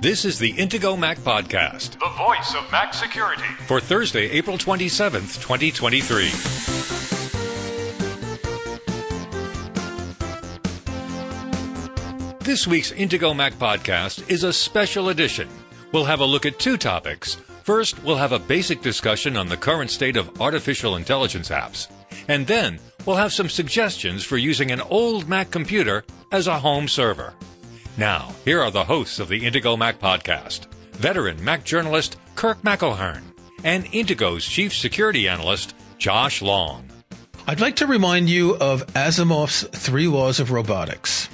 This is the Intego Mac Podcast the voice of Mac security. for Thursday, April 27th, 2023. This week's Intego Mac Podcast is a special edition. We'll have a look at two topics. First, we'll have a basic discussion on the current state of artificial intelligence apps. And then, we'll have some suggestions for using an old Mac computer as a home server. Now, here are the hosts of the Intego Mac podcast veteran Mac journalist Kirk McElhearn and Intego's chief security analyst Josh Long. I'd like to remind you of Asimov's three laws of robotics.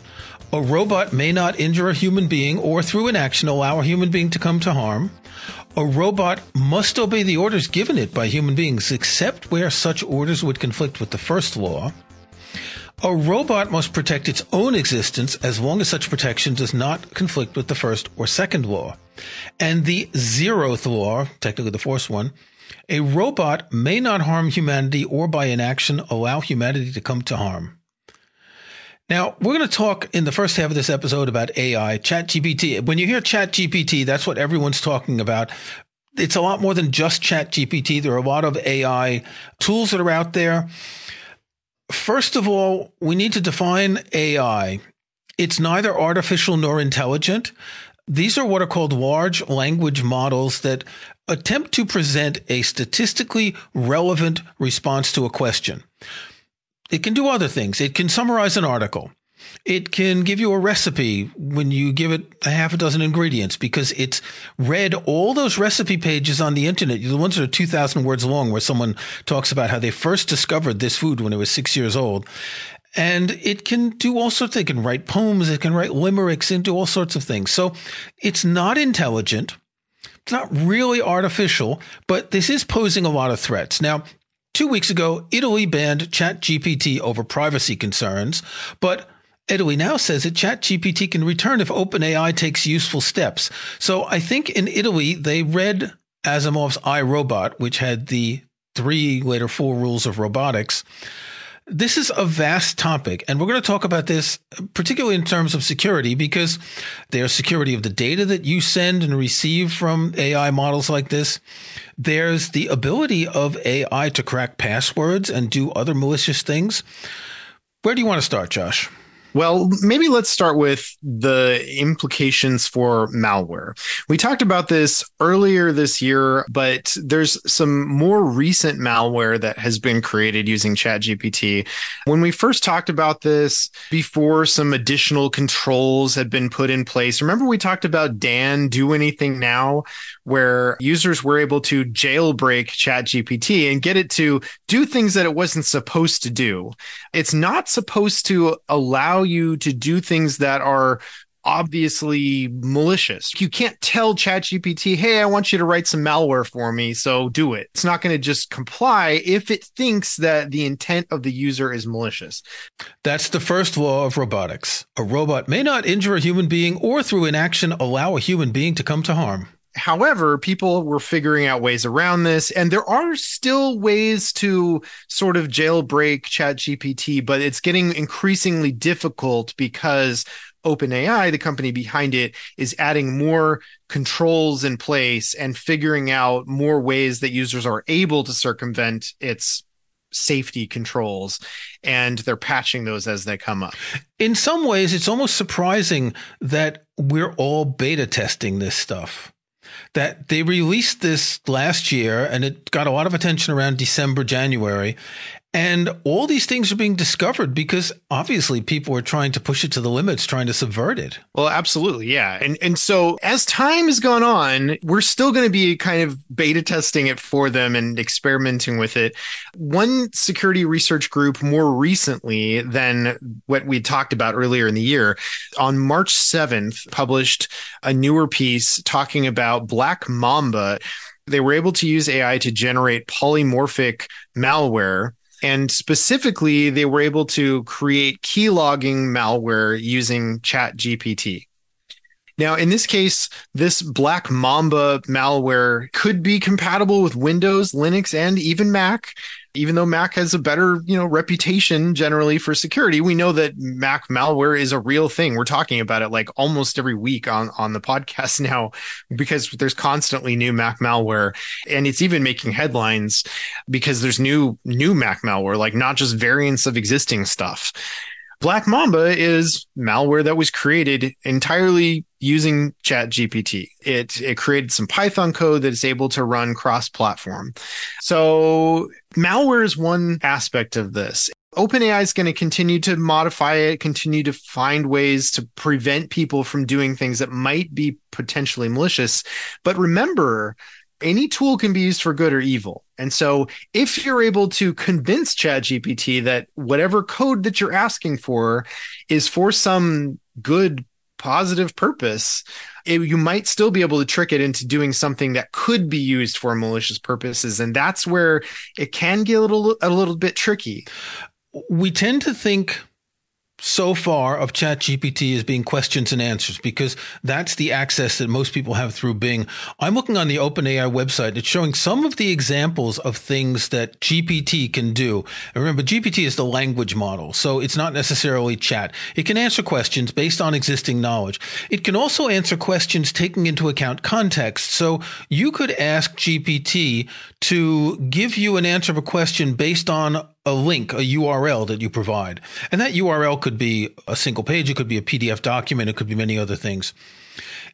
A robot may not injure a human being or through inaction allow a human being to come to harm. A robot must obey the orders given it by human beings except where such orders would conflict with the first law. A robot must protect its own existence as long as such protection does not conflict with the first or second law. And the zeroth law, technically the fourth one, a robot may not harm humanity or by inaction allow humanity to come to harm. Now, we're going to talk in the first half of this episode about AI, ChatGPT. When you hear ChatGPT, that's what everyone's talking about. It's a lot more than just ChatGPT. There are a lot of AI tools that are out there. First of all, we need to define AI. It's neither artificial nor intelligent. These are what are called large language models that attempt to present a statistically relevant response to a question. It can do other things. It can summarize an article. It can give you a recipe when you give it a half a dozen ingredients because it's read all those recipe pages on the internet, the ones that are 2,000 words long, where someone talks about how they first discovered this food when it was six years old. And it can do all sorts. It can write poems. It can write limericks do all sorts of things. So it's not intelligent. It's not really artificial, but this is posing a lot of threats. Now, two weeks ago, Italy banned ChatGPT over privacy concerns, but Italy now says that ChatGPT can return if OpenAI takes useful steps. So I think in Italy, they read Asimov's iRobot, which had the three, later four rules of robotics. This is a vast topic, and we're going to talk about this particularly in terms of security because there's security of the data that you send and receive from AI models like this. There's the ability of AI to crack passwords and do other malicious things. Where do you want to start, Josh? Well, maybe let's start with the implications for malware. We talked about this earlier this year, but there's some more recent malware that has been created using ChatGPT. When we first talked about this before some additional controls had been put in place, remember we talked about Dan do anything now where users were able to jailbreak ChatGPT and get it to do things that it wasn't supposed to do. It's not supposed to allow you to do things that are obviously malicious. You can't tell ChatGPT, hey, I want you to write some malware for me, so do it. It's not going to just comply if it thinks that the intent of the user is malicious. That's the first law of robotics. A robot may not injure a human being or through inaction allow a human being to come to harm. However, people were figuring out ways around this, and there are still ways to sort of jailbreak ChatGPT, but it's getting increasingly difficult because OpenAI, the company behind it, is adding more controls in place and figuring out more ways that users are able to circumvent its safety controls and they're patching those as they come up. In some ways, it's almost surprising that we're all beta testing this stuff. That they released this last year and it got a lot of attention around December, January. And all these things are being discovered because obviously people are trying to push it to the limits, trying to subvert it. Well, absolutely, yeah. And and so as time has gone on, we're still going to be kind of beta testing it for them and experimenting with it. One security research group more recently than what we talked about earlier in the year, on March 7th, published a newer piece talking about Black Mamba. They were able to use AI to generate polymorphic malware and specifically, they were able to create keylogging malware using ChatGPT. Now, in this case, this Black Mamba malware could be compatible with Windows, Linux, and even Mac. Even though Mac has a better, you know, reputation generally for security, we know that Mac malware is a real thing. We're talking about it like almost every week on, on the podcast now because there's constantly new Mac malware and it's even making headlines because there's new, new Mac malware, like not just variants of existing stuff. Black Mamba is malware that was created entirely using ChatGPT. It it created some Python code that is able to run cross-platform. So malware is one aspect of this. OpenAI is going to continue to modify it, continue to find ways to prevent people from doing things that might be potentially malicious. But remember, any tool can be used for good or evil. And so if you're able to convince ChatGPT that whatever code that you're asking for is for some good positive purpose, it, you might still be able to trick it into doing something that could be used for malicious purposes. And that's where it can get a little, a little bit tricky. We tend to think so far of ChatGPT is being questions and answers because that's the access that most people have through Bing. I'm looking on the OpenAI website. It's showing some of the examples of things that GPT can do. And remember, GPT is the language model, so it's not necessarily chat. It can answer questions based on existing knowledge. It can also answer questions taking into account context. So you could ask GPT to give you an answer of a question based on a link, a URL that you provide. And that URL could be a single page, it could be a PDF document, it could be many other things.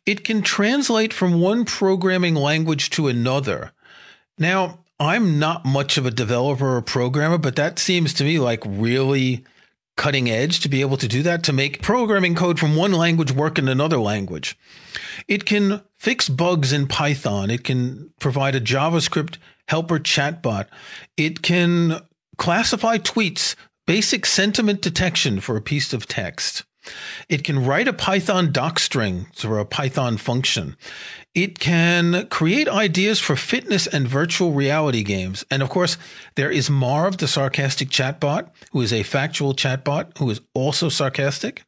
It can translate from one programming language to another. Now, I'm not much of a developer or programmer, but that seems to me like really cutting edge to be able to do that, to make programming code from one language work in another language. It can fix bugs in Python. It can provide a JavaScript helper chatbot. It can classify tweets, basic sentiment detection for a piece of text. It can write a Python docstring or a Python function. It can create ideas for fitness and virtual reality games. And of course, there is Marv, the sarcastic chatbot, who is a factual chatbot who is also sarcastic.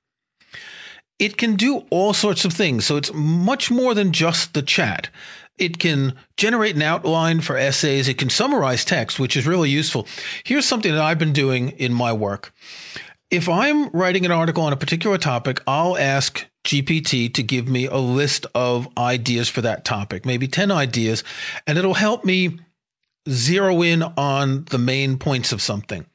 It can do all sorts of things. So it's much more than just the chat. It can generate an outline for essays. It can summarize text, which is really useful. Here's something that I've been doing in my work. If I'm writing an article on a particular topic, I'll ask GPT to give me a list of ideas for that topic, maybe 10 ideas, and it'll help me zero in on the main points of something.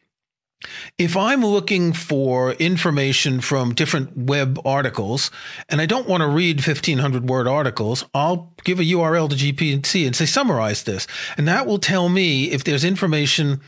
If I'm looking for information from different web articles and I don't want to read 1500 word articles, I'll give a URL to GPT and say, summarize this. And that will tell me if there's information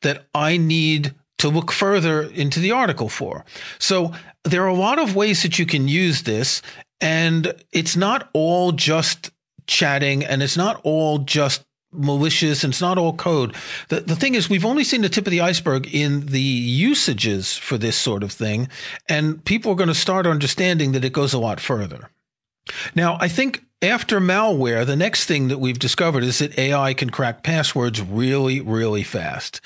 that I need to look further into the article for. So there are a lot of ways that you can use this and it's not all just chatting and it's not all just malicious and it's not all code. The, the thing is, we've only seen the tip of the iceberg in the usages for this sort of thing. And people are going to start understanding that it goes a lot further. Now, I think after malware, the next thing that we've discovered is that AI can crack passwords really, really fast.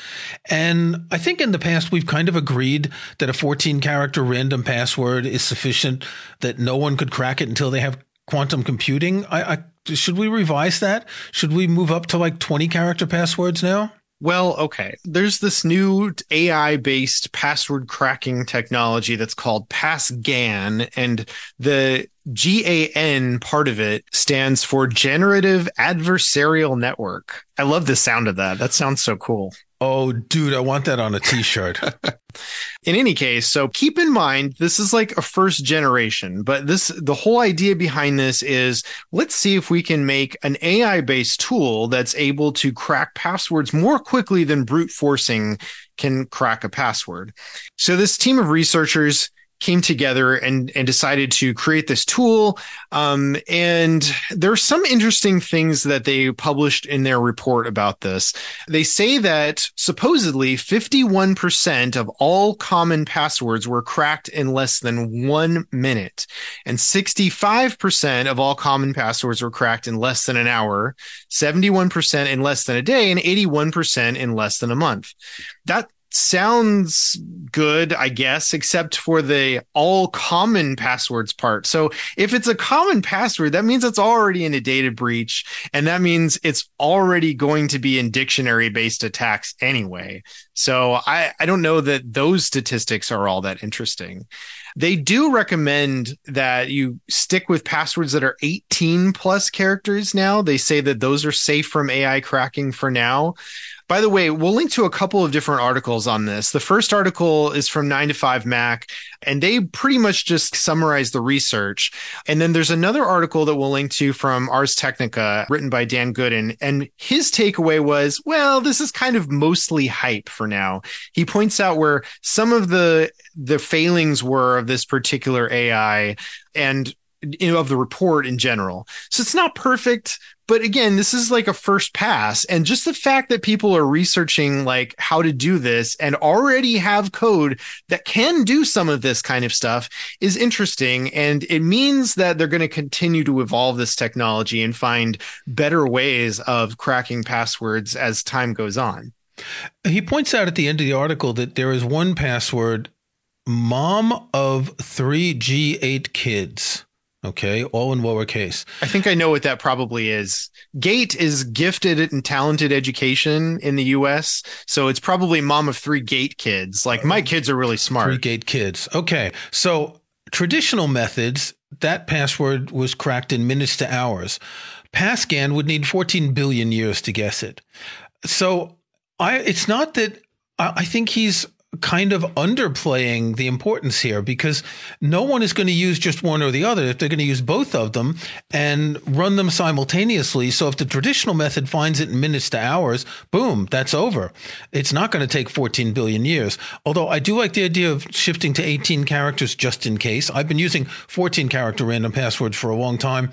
And I think in the past, we've kind of agreed that a 14 character random password is sufficient, that no one could crack it until they have quantum computing. I, I should we revise that? Should we move up to like 20 character passwords now? Well, okay. There's this new AI based password cracking technology that's called PassGAN, and the GAN part of it stands for Generative Adversarial Network. I love the sound of that. That sounds so cool. Oh, dude, I want that on a t shirt. in any case, so keep in mind, this is like a first generation, but this, the whole idea behind this is let's see if we can make an AI based tool that's able to crack passwords more quickly than brute forcing can crack a password. So this team of researchers came together and, and decided to create this tool. Um, and there are some interesting things that they published in their report about this. They say that supposedly 51% of all common passwords were cracked in less than one minute, and 65% of all common passwords were cracked in less than an hour, 71% in less than a day, and 81% in less than a month. That sounds good, I guess, except for the all common passwords part. So if it's a common password, that means it's already in a data breach. And that means it's already going to be in dictionary based attacks anyway. So I, I don't know that those statistics are all that interesting. They do recommend that you stick with passwords that are 18 plus characters now. They say that those are safe from AI cracking for now. By the way, we'll link to a couple of different articles on this. The first article is from 9 to 5 Mac, and they pretty much just summarize the research. And then there's another article that we'll link to from Ars Technica, written by Dan Goodin. And his takeaway was, well, this is kind of mostly hype for now. He points out where some of the the failings were of this particular AI and of the report in general. So it's not perfect, but again, this is like a first pass. And just the fact that people are researching like how to do this and already have code that can do some of this kind of stuff is interesting. And it means that they're going to continue to evolve this technology and find better ways of cracking passwords as time goes on. He points out at the end of the article that there is one password, mom of three G8 kids. Okay, all in lowercase. I think I know what that probably is. GATE is gifted and talented education in the US. So it's probably mom of three GATE kids. Like my kids are really smart. Three GATE kids. Okay. So traditional methods, that password was cracked in minutes to hours. PassGAN would need 14 billion years to guess it. So I, it's not that I think he's kind of underplaying the importance here because no one is going to use just one or the other. If they're going to use both of them and run them simultaneously. So if the traditional method finds it in minutes to hours, boom, that's over. It's not going to take 14 billion years. Although I do like the idea of shifting to 18 characters just in case. I've been using 14 character random passwords for a long time.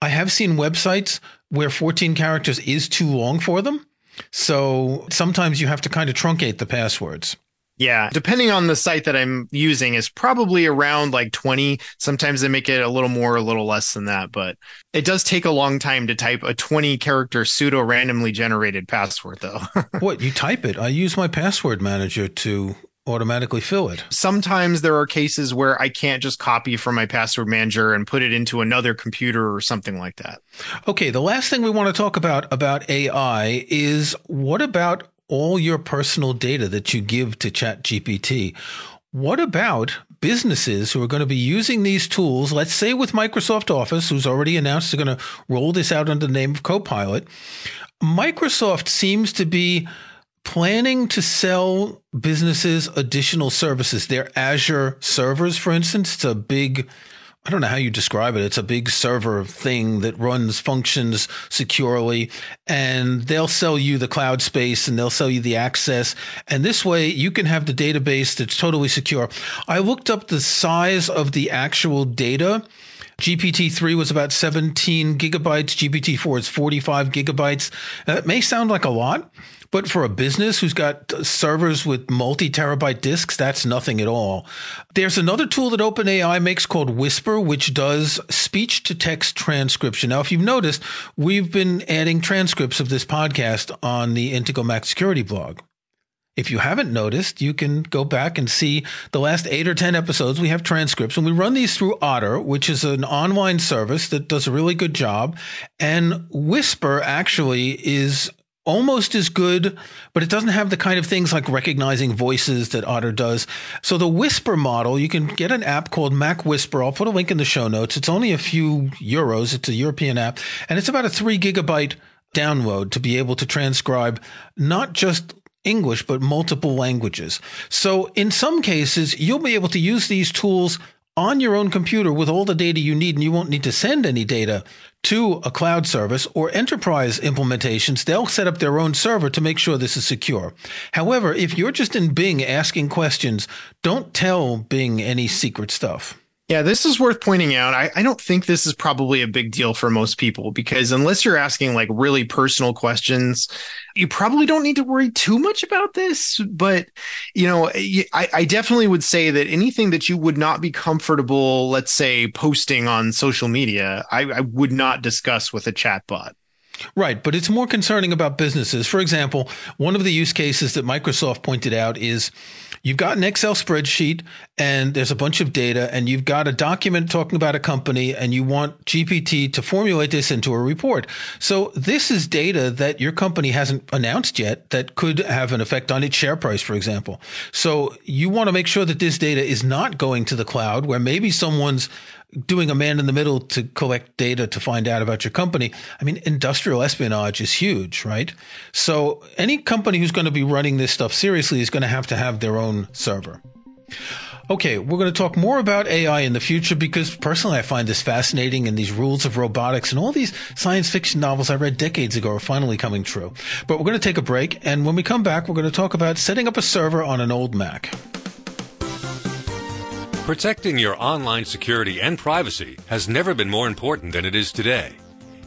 I have seen websites where 14 characters is too long for them. So sometimes you have to kind of truncate the passwords. Yeah, depending on the site that I'm using is probably around like 20. Sometimes they make it a little more, a little less than that, but it does take a long time to type a 20 character pseudo randomly generated password though. what, you type it? I use my password manager to automatically fill it. Sometimes there are cases where I can't just copy from my password manager and put it into another computer or something like that. Okay, the last thing we want to talk about about AI is what about all your personal data that you give to ChatGPT. What about businesses who are going to be using these tools? Let's say with Microsoft Office, who's already announced they're going to roll this out under the name of Copilot. Microsoft seems to be planning to sell businesses additional services. Their Azure servers, for instance, it's a big I don't know how you describe it. It's a big server thing that runs functions securely and they'll sell you the cloud space and they'll sell you the access. And this way you can have the database that's totally secure. I looked up the size of the actual data. GPT-3 was about 17 gigabytes. GPT-4 is 45 gigabytes. That may sound like a lot, but for a business who's got uh, servers with multi terabyte disks, that's nothing at all. There's another tool that OpenAI makes called Whisper, which does speech to text transcription. Now, if you've noticed, we've been adding transcripts of this podcast on the Intego Mac Security blog. If you haven't noticed, you can go back and see the last eight or 10 episodes. We have transcripts and we run these through Otter, which is an online service that does a really good job. And Whisper actually is almost as good, but it doesn't have the kind of things like recognizing voices that Otter does. So the Whisper model, you can get an app called MacWhisper. I'll put a link in the show notes. It's only a few euros. It's a European app and it's about a three gigabyte download to be able to transcribe not just English, but multiple languages. So in some cases, you'll be able to use these tools on your own computer with all the data you need, and you won't need to send any data to a cloud service or enterprise implementations, they'll set up their own server to make sure this is secure. However, if you're just in Bing asking questions, don't tell Bing any secret stuff. Yeah, this is worth pointing out. I, I, don't think this is probably a big deal for most people because unless you're asking like really personal questions, you probably don't need to worry too much about this. But, you know, I, I definitely would say that anything that you would not be comfortable, let's say, posting on social media, I, I would not discuss with a chatbot. Right, but it's more concerning about businesses. For example, one of the use cases that Microsoft pointed out is you've got an Excel spreadsheet and there's a bunch of data and you've got a document talking about a company and you want GPT to formulate this into a report. So this is data that your company hasn't announced yet that could have an effect on its share price, for example. So you want to make sure that this data is not going to the cloud where maybe someone's doing a man in the middle to collect data to find out about your company. I mean, industrial espionage is huge, right? So any company who's going to be running this stuff seriously is going to have to have their own server. Okay, we're going to talk more about AI in the future because personally I find this fascinating and these rules of robotics and all these science fiction novels I read decades ago are finally coming true. But we're going to take a break and when we come back, we're going to talk about setting up a server on an old Mac. Protecting your online security and privacy has never been more important than it is today.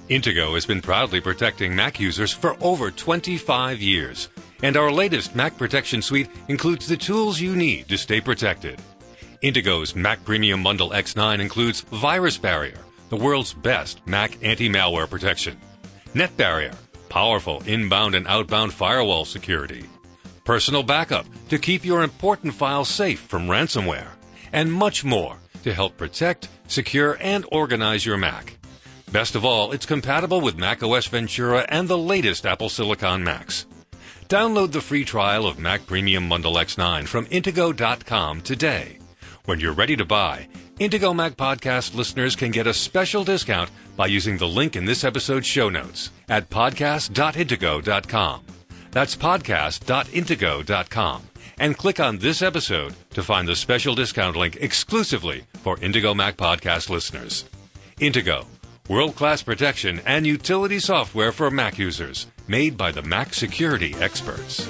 Intego has been proudly protecting Mac users for over 25 years, and our latest Mac Protection Suite includes the tools you need to stay protected. Intego's Mac Premium Bundle X9 includes VirusBarrier, the world's best Mac anti-malware protection, NetBarrier, powerful inbound and outbound firewall security, Personal Backup to keep your important files safe from ransomware, and much more to help protect, secure, and organize your Mac. Best of all, it's compatible with macOS Ventura and the latest Apple Silicon Macs. Download the free trial of Mac Premium Bundle X9 from Intego.com today. When you're ready to buy, Intego Mac Podcast listeners can get a special discount by using the link in this episode's show notes at podcast.intego.com. That's podcast.intego.com and click on this episode to find the special discount link exclusively for Intego Mac podcast listeners. Intego, world class protection and utility software for Mac users, made by the Mac security experts.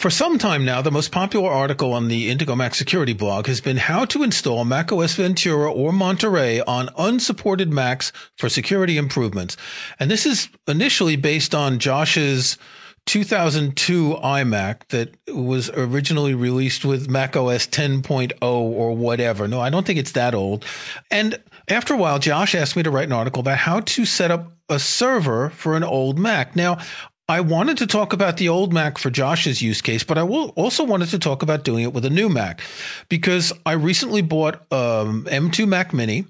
For some time now, the most popular article on the Intego Mac security blog has been how to install macOS Ventura or Monterey on unsupported Macs for security improvements. And this is initially based on Josh's 2002 iMac that was originally released with macOS 10.0 or whatever. No, I don't think it's that old. And after a while, Josh asked me to write an article about how to set up a server for an old Mac. Now, I wanted to talk about the old Mac for Josh's use case, but I also wanted to talk about doing it with a new Mac because I recently bought um, M2 Mac Mini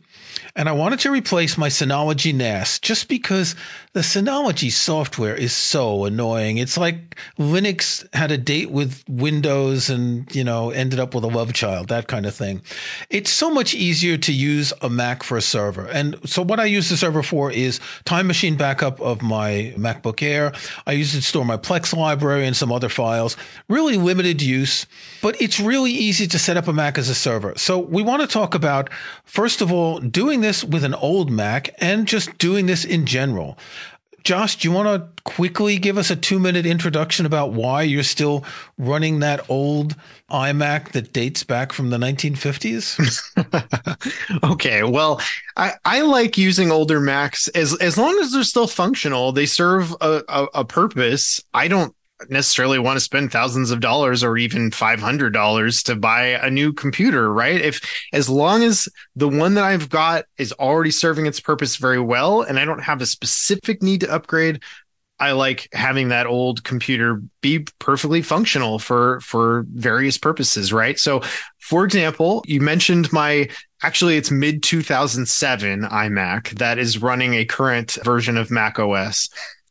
and I wanted to replace my Synology NAS just because the Synology software is so annoying. It's like Linux had a date with Windows and, you know, ended up with a love child, that kind of thing. It's so much easier to use a Mac for a server. And so what I use the server for is time machine backup of my MacBook Air. I use it to store my Plex library and some other files. Really limited use, but it's really easy to set up a Mac as a server. So we want to talk about, first of all, doing this with an old Mac and just doing this in general. Josh, do you want to quickly give us a two minute introduction about why you're still running that old iMac that dates back from the 1950s? okay. Well, I, I like using older Macs as, as long as they're still functional, they serve a, a, a purpose. I don't necessarily want to spend thousands of dollars or even $500 to buy a new computer, right? If as long as the one that I've got is already serving its purpose very well and I don't have a specific need to upgrade, I like having that old computer be perfectly functional for for various purposes, right? So, for example, you mentioned my actually it's mid 2007 iMac that is running a current version of Mac OS.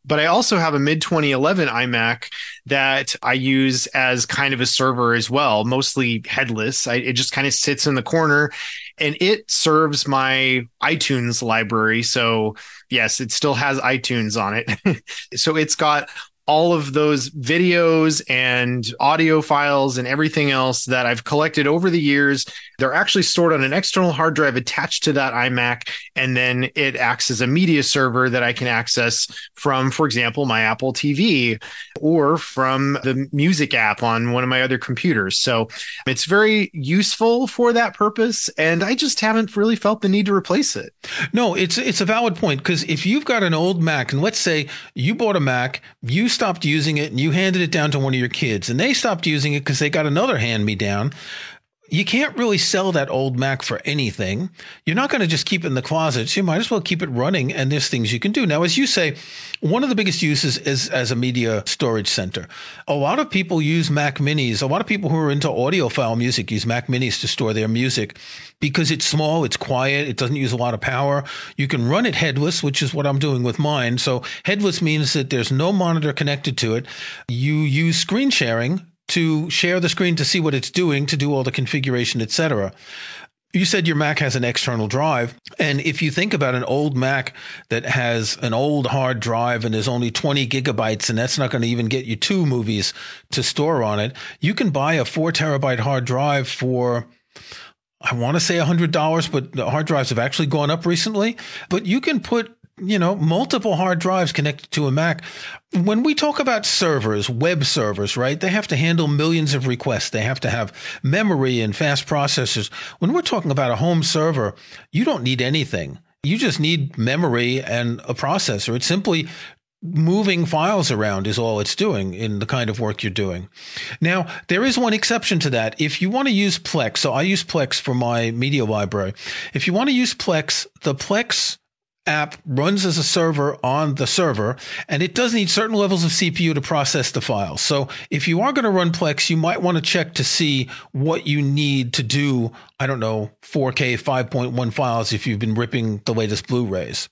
But I also have a mid 2011 iMac that I use as kind of a server as well, mostly headless. I, it just kind of sits in the corner and it serves my iTunes library. So, yes, it still has iTunes on it. so, it's got all of those videos and audio files and everything else that I've collected over the years. They're actually stored on an external hard drive attached to that iMac. And then it acts as a media server that I can access from, for example, my Apple TV or from the music app on one of my other computers. So it's very useful for that purpose. And I just haven't really felt the need to replace it. No, it's, it's a valid point because if you've got an old Mac and let's say you bought a Mac, you stopped using it and you handed it down to one of your kids and they stopped using it because they got another hand me down you can't really sell that old Mac for anything. You're not going to just keep it in the closet. So you might as well keep it running and there's things you can do. Now, as you say, one of the biggest uses is as a media storage center. A lot of people use Mac minis. A lot of people who are into audiophile music use Mac minis to store their music because it's small, it's quiet, it doesn't use a lot of power. You can run it headless, which is what I'm doing with mine. So headless means that there's no monitor connected to it. You use screen sharing to share the screen to see what it's doing, to do all the configuration, etc. You said your Mac has an external drive. And if you think about an old Mac that has an old hard drive and there's only 20 gigabytes, and that's not going to even get you two movies to store on it, you can buy a four terabyte hard drive for I want to say $100, but the hard drives have actually gone up recently. But you can put you know, multiple hard drives connected to a Mac. When we talk about servers, web servers, right? They have to handle millions of requests. They have to have memory and fast processors. When we're talking about a home server, you don't need anything. You just need memory and a processor. It's simply moving files around is all it's doing in the kind of work you're doing. Now, there is one exception to that. If you want to use Plex, so I use Plex for my media library. If you want to use Plex, the Plex app runs as a server on the server, and it does need certain levels of CPU to process the files. So if you are going to run Plex, you might want to check to see what you need to do. I don't know, 4K 5.1 files if you've been ripping the latest Blu-rays.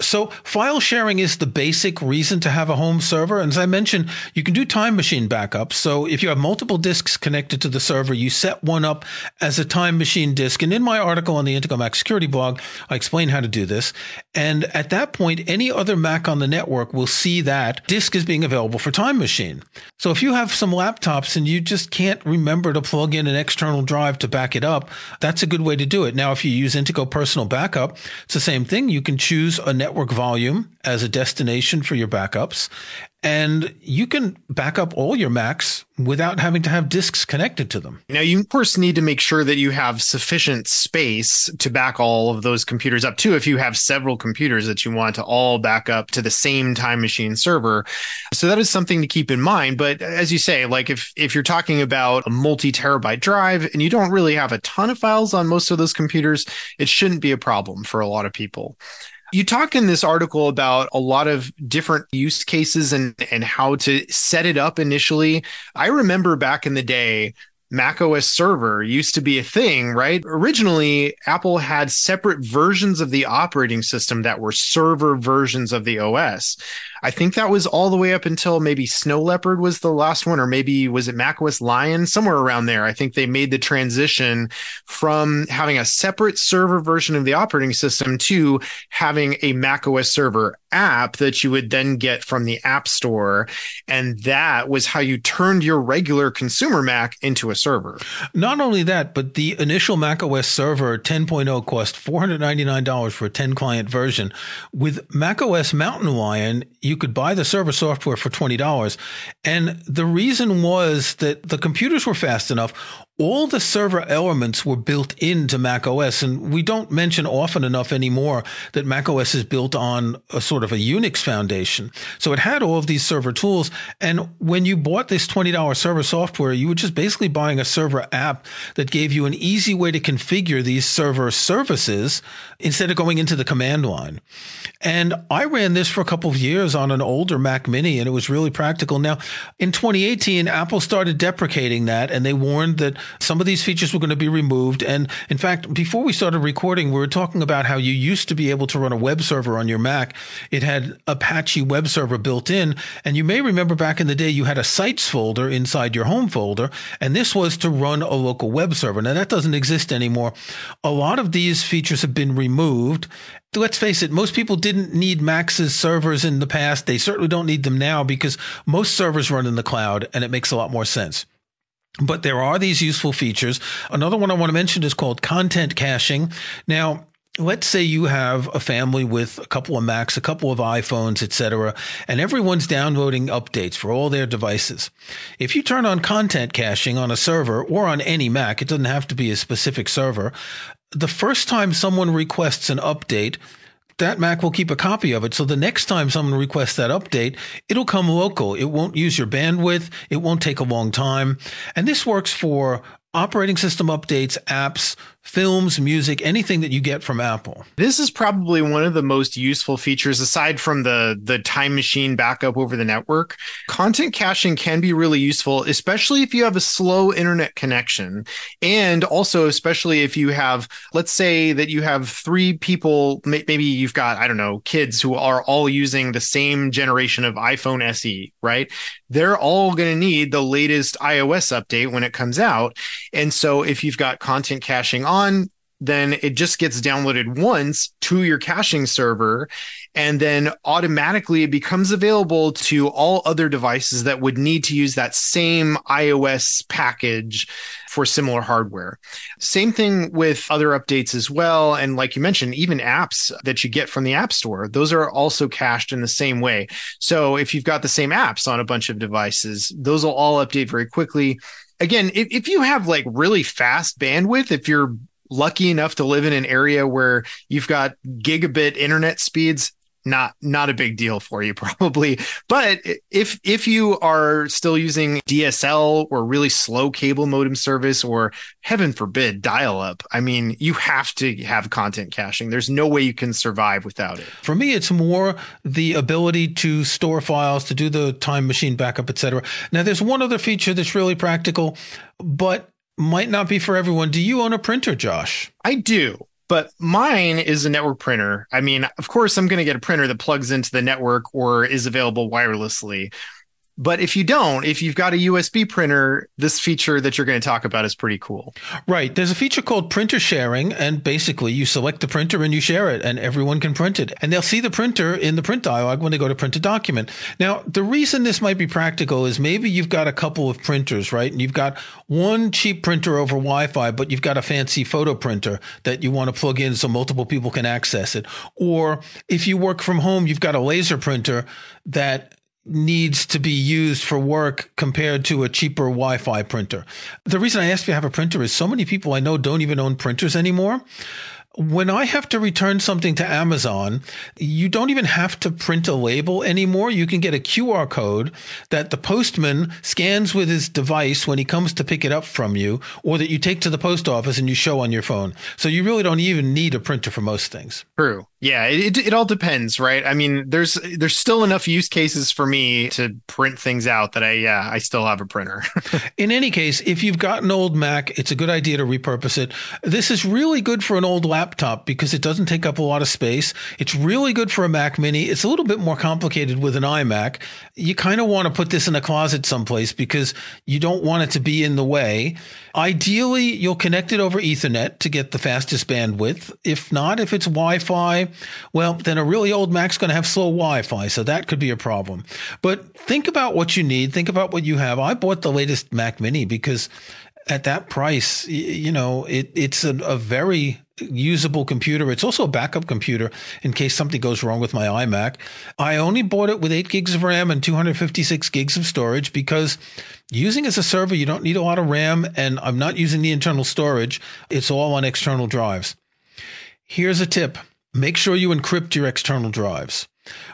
So file sharing is the basic reason to have a home server. And as I mentioned, you can do time machine backups. So if you have multiple disks connected to the server, you set one up as a time machine disk. And in my article on the Intego Mac Security blog, I explain how to do this. And at that point, any other Mac on the network will see that disk is being available for Time Machine. So if you have some laptops and you just can't remember to plug in an external drive to back it up, that's a good way to do it. Now, if you use Intego Personal Backup, it's the same thing. You can choose a network volume as a destination for your backups and you can back up all your Macs without having to have disks connected to them. Now, you of course need to make sure that you have sufficient space to back all of those computers up too. If you have several computers that you want to all back up to the same time machine server. So that is something to keep in mind. But as you say, like if, if you're talking about a multi terabyte drive and you don't really have a ton of files on most of those computers, it shouldn't be a problem for a lot of people. You talk in this article about a lot of different use cases and, and how to set it up initially. I remember back in the day, Mac OS server used to be a thing, right? Originally, Apple had separate versions of the operating system that were server versions of the OS. I think that was all the way up until maybe Snow Leopard was the last one, or maybe was it macOS Lion, somewhere around there. I think they made the transition from having a separate server version of the operating system to having a macOS server app that you would then get from the App Store. And that was how you turned your regular consumer Mac into a server. Not only that, but the initial macOS server 10.0 cost $499 for a 10 client version. With macOS Mountain Lion, you could buy the server software for $20. And the reason was that the computers were fast enough all the server elements were built into Mac OS. And we don't mention often enough anymore that Mac OS is built on a sort of a Unix foundation. So it had all of these server tools. And when you bought this $20 server software, you were just basically buying a server app that gave you an easy way to configure these server services instead of going into the command line. And I ran this for a couple of years on an older Mac mini and it was really practical. Now in 2018, Apple started deprecating that and they warned that some of these features were going to be removed. And in fact, before we started recording, we were talking about how you used to be able to run a web server on your Mac. It had Apache web server built in. And you may remember back in the day, you had a sites folder inside your home folder. And this was to run a local web server. Now that doesn't exist anymore. A lot of these features have been removed let's face it, most people didn't need Max's servers in the past. They certainly don't need them now because most servers run in the cloud and it makes a lot more sense. But there are these useful features. Another one I want to mention is called content caching. Now, let's say you have a family with a couple of Macs, a couple of iPhones, etc., and everyone's downloading updates for all their devices. If you turn on content caching on a server or on any Mac, it doesn't have to be a specific server. The first time someone requests an update, that Mac will keep a copy of it. So the next time someone requests that update, it'll come local. It won't use your bandwidth. It won't take a long time. And this works for operating system updates, apps, films, music, anything that you get from Apple. This is probably one of the most useful features aside from the the time machine backup over the network. Content caching can be really useful especially if you have a slow internet connection and also especially if you have let's say that you have 3 people maybe you've got I don't know kids who are all using the same generation of iPhone SE, right? They're all going to need the latest iOS update when it comes out. And so if you've got content caching on on, then it just gets downloaded once to your caching server. And then automatically it becomes available to all other devices that would need to use that same iOS package for similar hardware. Same thing with other updates as well. And like you mentioned, even apps that you get from the App Store, those are also cached in the same way. So if you've got the same apps on a bunch of devices, those will all update very quickly again, if, if you have like really fast bandwidth, if you're lucky enough to live in an area where you've got gigabit internet speeds, not not a big deal for you probably but if if you are still using DSL or really slow cable modem service or heaven forbid dial up i mean you have to have content caching there's no way you can survive without it for me it's more the ability to store files to do the time machine backup etc now there's one other feature that's really practical but might not be for everyone. Do you own a printer, Josh? I do. But mine is a network printer. I mean, of course, I'm going to get a printer that plugs into the network or is available wirelessly. But if you don't, if you've got a USB printer, this feature that you're going to talk about is pretty cool. Right. There's a feature called printer sharing, and basically you select the printer and you share it, and everyone can print it. And they'll see the printer in the print dialog when they go to print a document. Now, the reason this might be practical is maybe you've got a couple of printers, right? And you've got one cheap printer over Wi Fi, but you've got a fancy photo printer that you want to plug in so multiple people can access it. Or if you work from home, you've got a laser printer that needs to be used for work compared to a cheaper Wi-Fi printer. The reason I ask if you have a printer is so many people I know don't even own printers anymore when I have to return something to Amazon, you don't even have to print a label anymore. You can get a QR code that the postman scans with his device when he comes to pick it up from you, or that you take to the post office and you show on your phone. So you really don't even need a printer for most things. True. Yeah, it, it all depends, right? I mean, there's there's still enough use cases for me to print things out that I yeah, I still have a printer. In any case, if you've got an old Mac, it's a good idea to repurpose it. This is really good for an old laptop because it doesn't take up a lot of space. It's really good for a Mac mini. It's a little bit more complicated with an iMac. You kind of want to put this in a closet someplace because you don't want it to be in the way. Ideally, you'll connect it over Ethernet to get the fastest bandwidth. If not, if it's Wi-Fi, well, then a really old Mac's going to have slow Wi-Fi, so that could be a problem. But think about what you need. Think about what you have. I bought the latest Mac Mini because at that price, you know, it, it's a, a very usable computer. It's also a backup computer in case something goes wrong with my iMac. I only bought it with eight gigs of RAM and 256 gigs of storage because using as a server, you don't need a lot of RAM and I'm not using the internal storage. It's all on external drives. Here's a tip. Make sure you encrypt your external drives.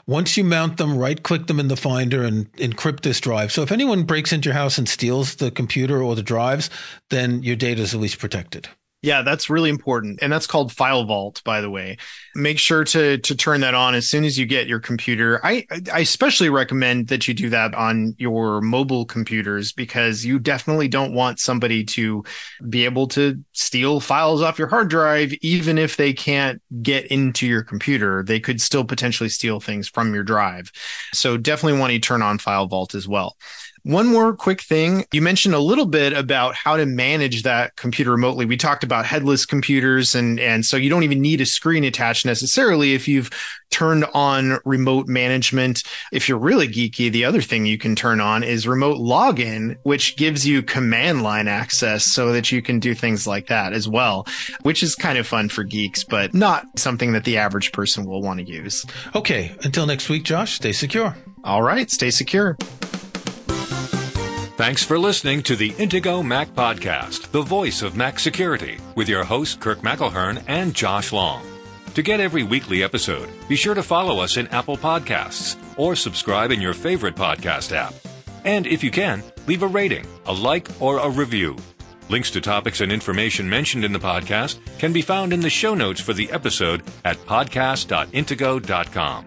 Once you mount them, right click them in the Finder and encrypt this drive. So if anyone breaks into your house and steals the computer or the drives, then your data is at least protected. Yeah, that's really important. And that's called FileVault, by the way. Make sure to to turn that on as soon as you get your computer. I I especially recommend that you do that on your mobile computers because you definitely don't want somebody to be able to steal files off your hard drive even if they can't get into your computer. They could still potentially steal things from your drive. So definitely want to turn on FileVault as well. One more quick thing. You mentioned a little bit about how to manage that computer remotely. We talked about headless computers and, and so you don't even need a screen attached necessarily if you've turned on remote management. If you're really geeky, the other thing you can turn on is remote login, which gives you command line access so that you can do things like that as well, which is kind of fun for geeks, but not something that the average person will want to use. Okay. Until next week, Josh, stay secure. All right. Stay secure. Thanks for listening to the Intego Mac Podcast, the voice of Mac security, with your hosts Kirk McElhearn and Josh Long. To get every weekly episode, be sure to follow us in Apple Podcasts or subscribe in your favorite podcast app. And if you can, leave a rating, a like, or a review. Links to topics and information mentioned in the podcast can be found in the show notes for the episode at podcast.intego.com.